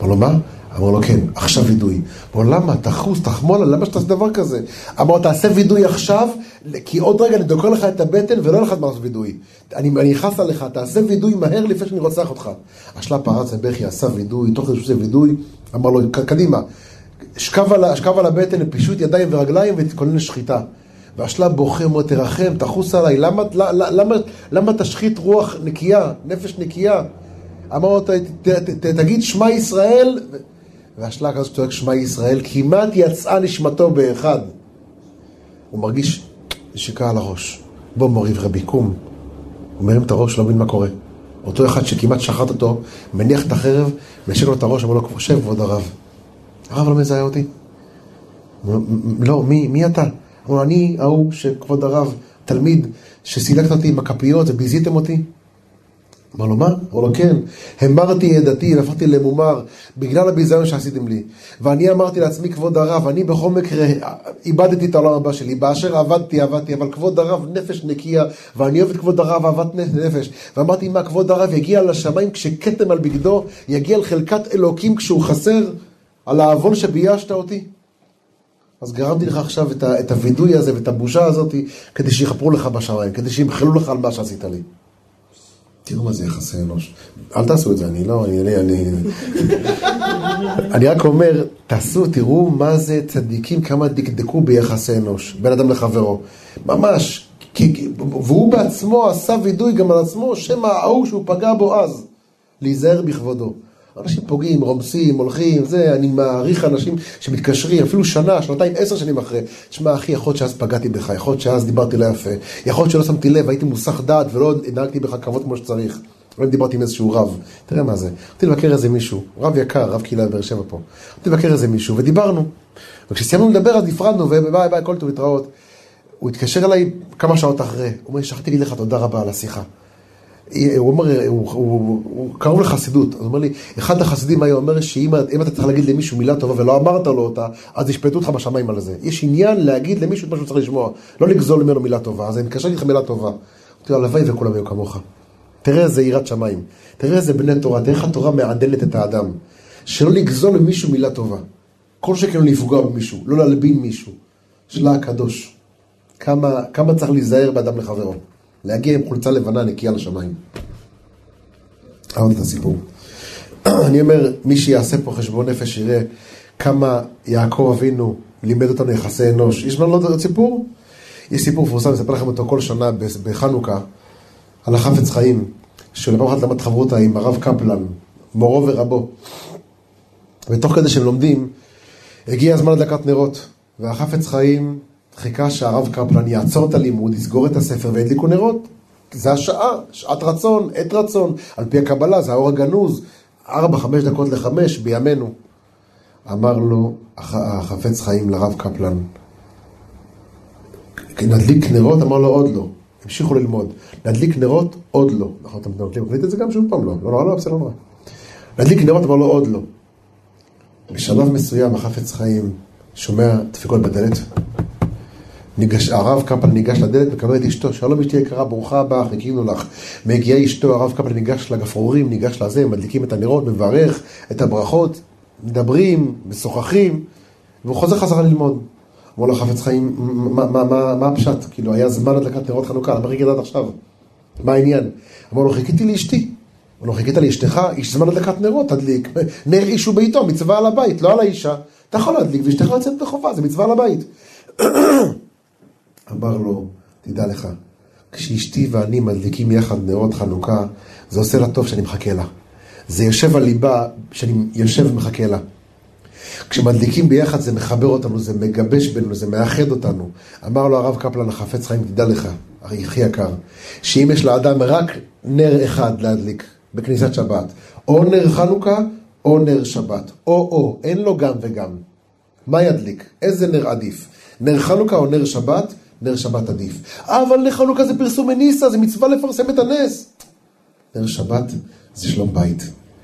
אמר לו, מה? אמר לו, כן, עכשיו וידוי. אמר לו, למה? תחוס, תחמול, למה שאתה עושה דבר כזה? אמר לו, תעשה וידוי עכשיו, כי עוד רגע אני דוקר לך את הבטן ולא יהיה לך זמן לעשות וידוי. אני אכעס עליך, תעשה וידוי מהר לפני שאני רוצח אותך. השלה פרץ לבכי, עשה וידוי, תוך כדי שהוא וידוי, אמר לו, "ק- קדימה, שכב על, על הבטן, פישוט ידיים ורגליים ותתכונן לשחיטה. והשלה בוכה, אומר, תרחם, תחוס עליי, למה, למה, למה, למה תשחית רוח נקייה, נפש נקייה? אמר לו, "ת- ת- ת- תגיד שמע ישראל, ו- והשלק הזה צועק שמע ישראל, כמעט יצאה נשמתו באחד. הוא מרגיש נשיקה על הראש. בוא מוריב רבי, קום. הוא מרים את הראש, לא מבין מה קורה. אותו אחד שכמעט שחט אותו, מניח את החרב, מנשק לו את הראש, אומר לו, שב כבוד הרב. הרב לא מזהה אותי. לא, מי, מי אתה? אמרו אני ההוא שכבוד הרב, תלמיד, שסילקת אותי עם הכפיות וביזיתם אותי. אמר לו, מה? אמר לו, כן. המרתי את דתי והפכתי למומר בגלל הביזיון שעשיתם לי. ואני אמרתי לעצמי, כבוד הרב, אני בכל מקרה איבדתי את העולם הבא שלי. באשר עבדתי, עבדתי, אבל כבוד הרב נפש נקייה, ואני אוהב את כבוד הרב אהבת נפש. ואמרתי, מה, כבוד הרב יגיע לשמיים כשכתם על בגדו, יגיע לחלקת אלוקים כשהוא חסר על העוון שביישת אותי? אז גרמתי לך עכשיו את, ה, את הווידוי הזה ואת הבושה הזאת כדי שיכפרו לך בשמיים, כדי שימחלו לך על מה שעשית לי. תראו מה זה יחסי אנוש. אל תעשו את זה, אני לא, אני, אני, אני רק אומר, תעשו, תראו מה זה צדיקים, כמה דקדקו ביחסי אנוש, בין אדם לחברו. ממש, כי, והוא בעצמו עשה וידוי גם על עצמו, שמא ההוא שהוא פגע בו אז, להיזהר בכבודו. אנשים פוגעים, רומסים, הולכים, זה, אני מעריך אנשים שמתקשרים, אפילו שנה, שנתיים, עשר שנים אחרי. תשמע, אחי, יכול להיות שאז פגעתי בך, יכול להיות שאז דיברתי לא יפה, יכול להיות שלא שמתי לב, הייתי מוסך דעת ולא הנהגתי בך כבוד כמו שצריך. לא דיברתי עם איזשהו רב, תראה מה זה. רציתי לבקר איזה מישהו, רב יקר, רב קהילה בבאר שבע פה. רציתי לבקר איזה מישהו, ודיברנו. וכשסיימנו לדבר אז נפרדנו, וביי ביי, כל טוב להתראות. הוא התקשר אליי כמה שעות אחרי, הוא אומר, שכחתי להגיד לך תודה רבה על השיחה. הוא אומר, הוא, הוא, הוא קרוב לחסידות, אז הוא אומר לי, אחד החסידים היה אומר שאם אתה צריך להגיד למישהו מילה טובה ולא אמרת לו אותה, אז ישפטו אותך בשמיים על זה. יש עניין להגיד למישהו את מה שהוא צריך לשמוע, לא לגזול ממנו מילה טובה, אז אני מתקשר להגיד לך מילה טובה. אמרתי לו, הלוואי וכולם היו כמוך. תראה איזה יראת שמיים, תראה איזה בני תורה, תראה איך התורה מעדלת את האדם. שלא לגזול למישהו מילה טובה. כל שקל לא לפגוע במישהו, לא להלבין מישהו. שלה הקדוש. כמה, כמה צריך להיזהר באדם לחברו. להגיע עם חולצה לבנה נקייה לשמיים. אהבתי את הסיפור. אני אומר, מי שיעשה פה חשבון נפש יראה כמה יעקב אבינו לימד אותנו יחסי אנוש. יש לנו עוד סיפור? יש סיפור מפורסם, אני אספר לכם אותו כל שנה בחנוכה, על החפץ חיים, שלפעם אחת למד חברותה עם הרב קפלן, מורו ורבו. ותוך כדי שהם לומדים, הגיע הזמן הדלקת נרות, והחפץ חיים חיכה שהרב קפלן יעצור את הלימוד, יסגור את הספר וידליקו נרות. זה השעה, שעת רצון, עת רצון. על פי הקבלה, זה האור הגנוז, ארבע, חמש דקות לחמש בימינו. אמר לו החפץ חיים לרב קפלן, נדליק נרות? אמר לו עוד לא. המשיכו ללמוד. נדליק נרות? עוד לא. נכון, אתה מקליט את זה גם שוב פעם לא. לא, לא, לא, בסדר, לא. נדליק נרות? אמר לו עוד לא. בשלב מסוים החפץ חיים שומע דפיקות בדלת, ניגש, הרב קפל ניגש לדלת, מקבל את אשתו, שלום אשתי יקרה, ברוכה הבאה, חיכינו לך. מגיעה אשתו, הרב קפל ניגש לגפרורים, ניגש לזה, מדליקים את הנרות, מברך את הברכות, מדברים, משוחחים, והוא חוזר חזרה ללמוד. אמרו לו חפץ חיים, מה, מה, מה, מה הפשט? כאילו, היה זמן הדלקת נרות חנוכה, למה חיכית עד עכשיו? מה העניין? אמרו לו, חיכיתי לאשתי. אמרו לו, חיכית לאשתך? איש זמן הדלקת נרות, תדליק. נר איש וביתו, מצווה על הבית, לא על האישה. אתה יכול להדליק, ואשתך יוצאת בחובה, זה מצווה על הבית. אמר לו, תדע לך, כשאשתי ואני מדליקים יחד נרות חנוכה, זה עושה לה טוב שאני מחכה לה. זה יושב על ליבה שאני יושב ומחכה לה. כשמדליקים ביחד זה מחבר אותנו, זה מגבש בינינו, זה מאחד אותנו. אמר לו הרב קפלן החפץ חיים, תדע לך, הכי יקר, שאם יש לאדם רק נר אחד להדליק בכניסת שבת, או נר חנוכה או נר שבת, או-או, אין לו גם וגם. מה ידליק? איזה נר עדיף? נר חנוכה או נר שבת? נר שבת עדיף. אבל נר חנוכה זה פרסום מניסה, זה מצווה לפרסם את הנס. נר שבת זה שלום בית.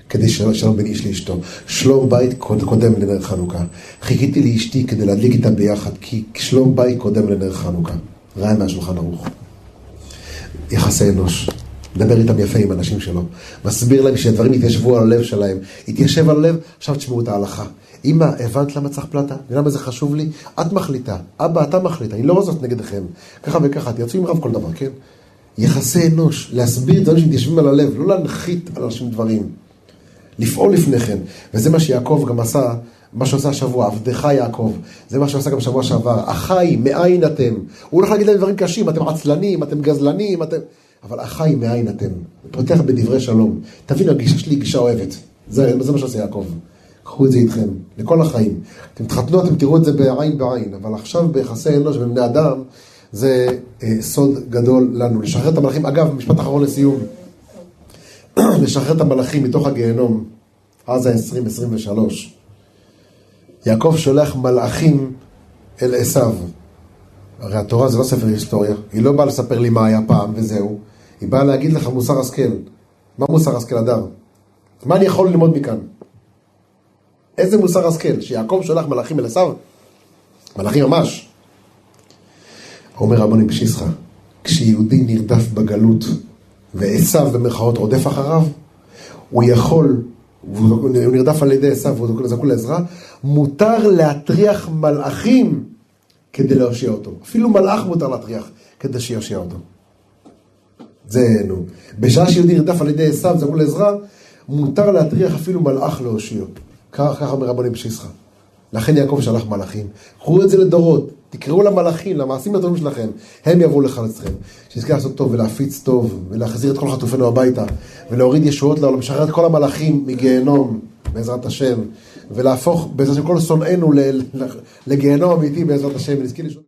כדי שלום, שלום בין איש לאשתו. שלום בית קודם לנר חנוכה. חיכיתי לאשתי כדי להדליק איתה ביחד, כי שלום בית קודם לנר חנוכה. ראה מהשולחן ערוך. יחסי אנוש. מדבר איתם יפה עם אנשים שלו. מסביר להם שהדברים יתיישבו על הלב שלהם. יתיישב על הלב, עכשיו תשמעו את ההלכה. אמא, הבנת למה צריך פלטה? ולמה זה חשוב לי? את מחליטה. אבא, אתה מחליט. אני לא רוצה לעשות נגדכם. ככה וככה, תרצו עם רב כל דבר, כן? יחסי אנוש, להסביר דברים שמתיישבים על הלב, לא להנחית על אנשים דברים. לפעול לפני כן. וזה מה שיעקב גם עשה, מה שעושה השבוע, עבדך יעקב. זה מה שעושה גם בשבוע שעבר. אחי, מאין אתם? הוא הולך להגיד להם דברים קשים, אתם עצלנים, אתם גזלנים, אתם... אבל אחי, מאין אתם? פותח בדברי שלום. תבינו, הגישה שלי היא גישה אוהבת. זה, זה מה שעושה יעקב. קחו את זה איתכם, לכל החיים. אתם תחתנו, אתם תראו את זה בעין בעין, אבל עכשיו ביחסי אנוש ובני אדם, זה אה, סוד גדול לנו. לשחרר את המלאכים, אגב, משפט אחרון לסיום. לשחרר את המלאכים מתוך הגיהנום, אז ה-2023. יעקב שולח מלאכים אל עשיו. הרי התורה זה לא ספר היסטוריה, היא לא באה לספר לי מה היה פעם וזהו, היא באה להגיד לך מוסר השכל. מה מוסר השכל אדם? מה אני יכול ללמוד מכאן? איזה מוסר השכל? שיעקב שולח מלאכים אל עשיו? מלאכים ממש. אומר רבני פשיסחה, כשיהודי נרדף בגלות ועשיו במרכאות רודף אחריו, הוא יכול, הוא נרדף על ידי עשיו והוא זקוק לעזרה, מותר להטריח מלאכים כדי להושיע אותו. אפילו מלאך מותר להטריח כדי שיושיע אותו. זה, נו. בשעה שיהודי נרדף על ידי עשיו, זקוק לעזרה, מותר להטריח אפילו מלאך להושיע. ככה אומר רבנים פשיסחה. לכן יעקב שלח מלאכים. קחו את זה לדורות, תקראו למלאכים, למעשים הטובים שלכם, הם יבואו לחלצכם. שנזכה לעשות טוב ולהפיץ טוב, ולהחזיר את כל חטופינו הביתה, ולהוריד ישועות לעולם, לשחרר את כל המלאכים מגיהנום, בעזרת השם, ולהפוך בעזרת השם כל שונאינו לגיהנום אמיתי בעזרת השם, ונזכה לשאול...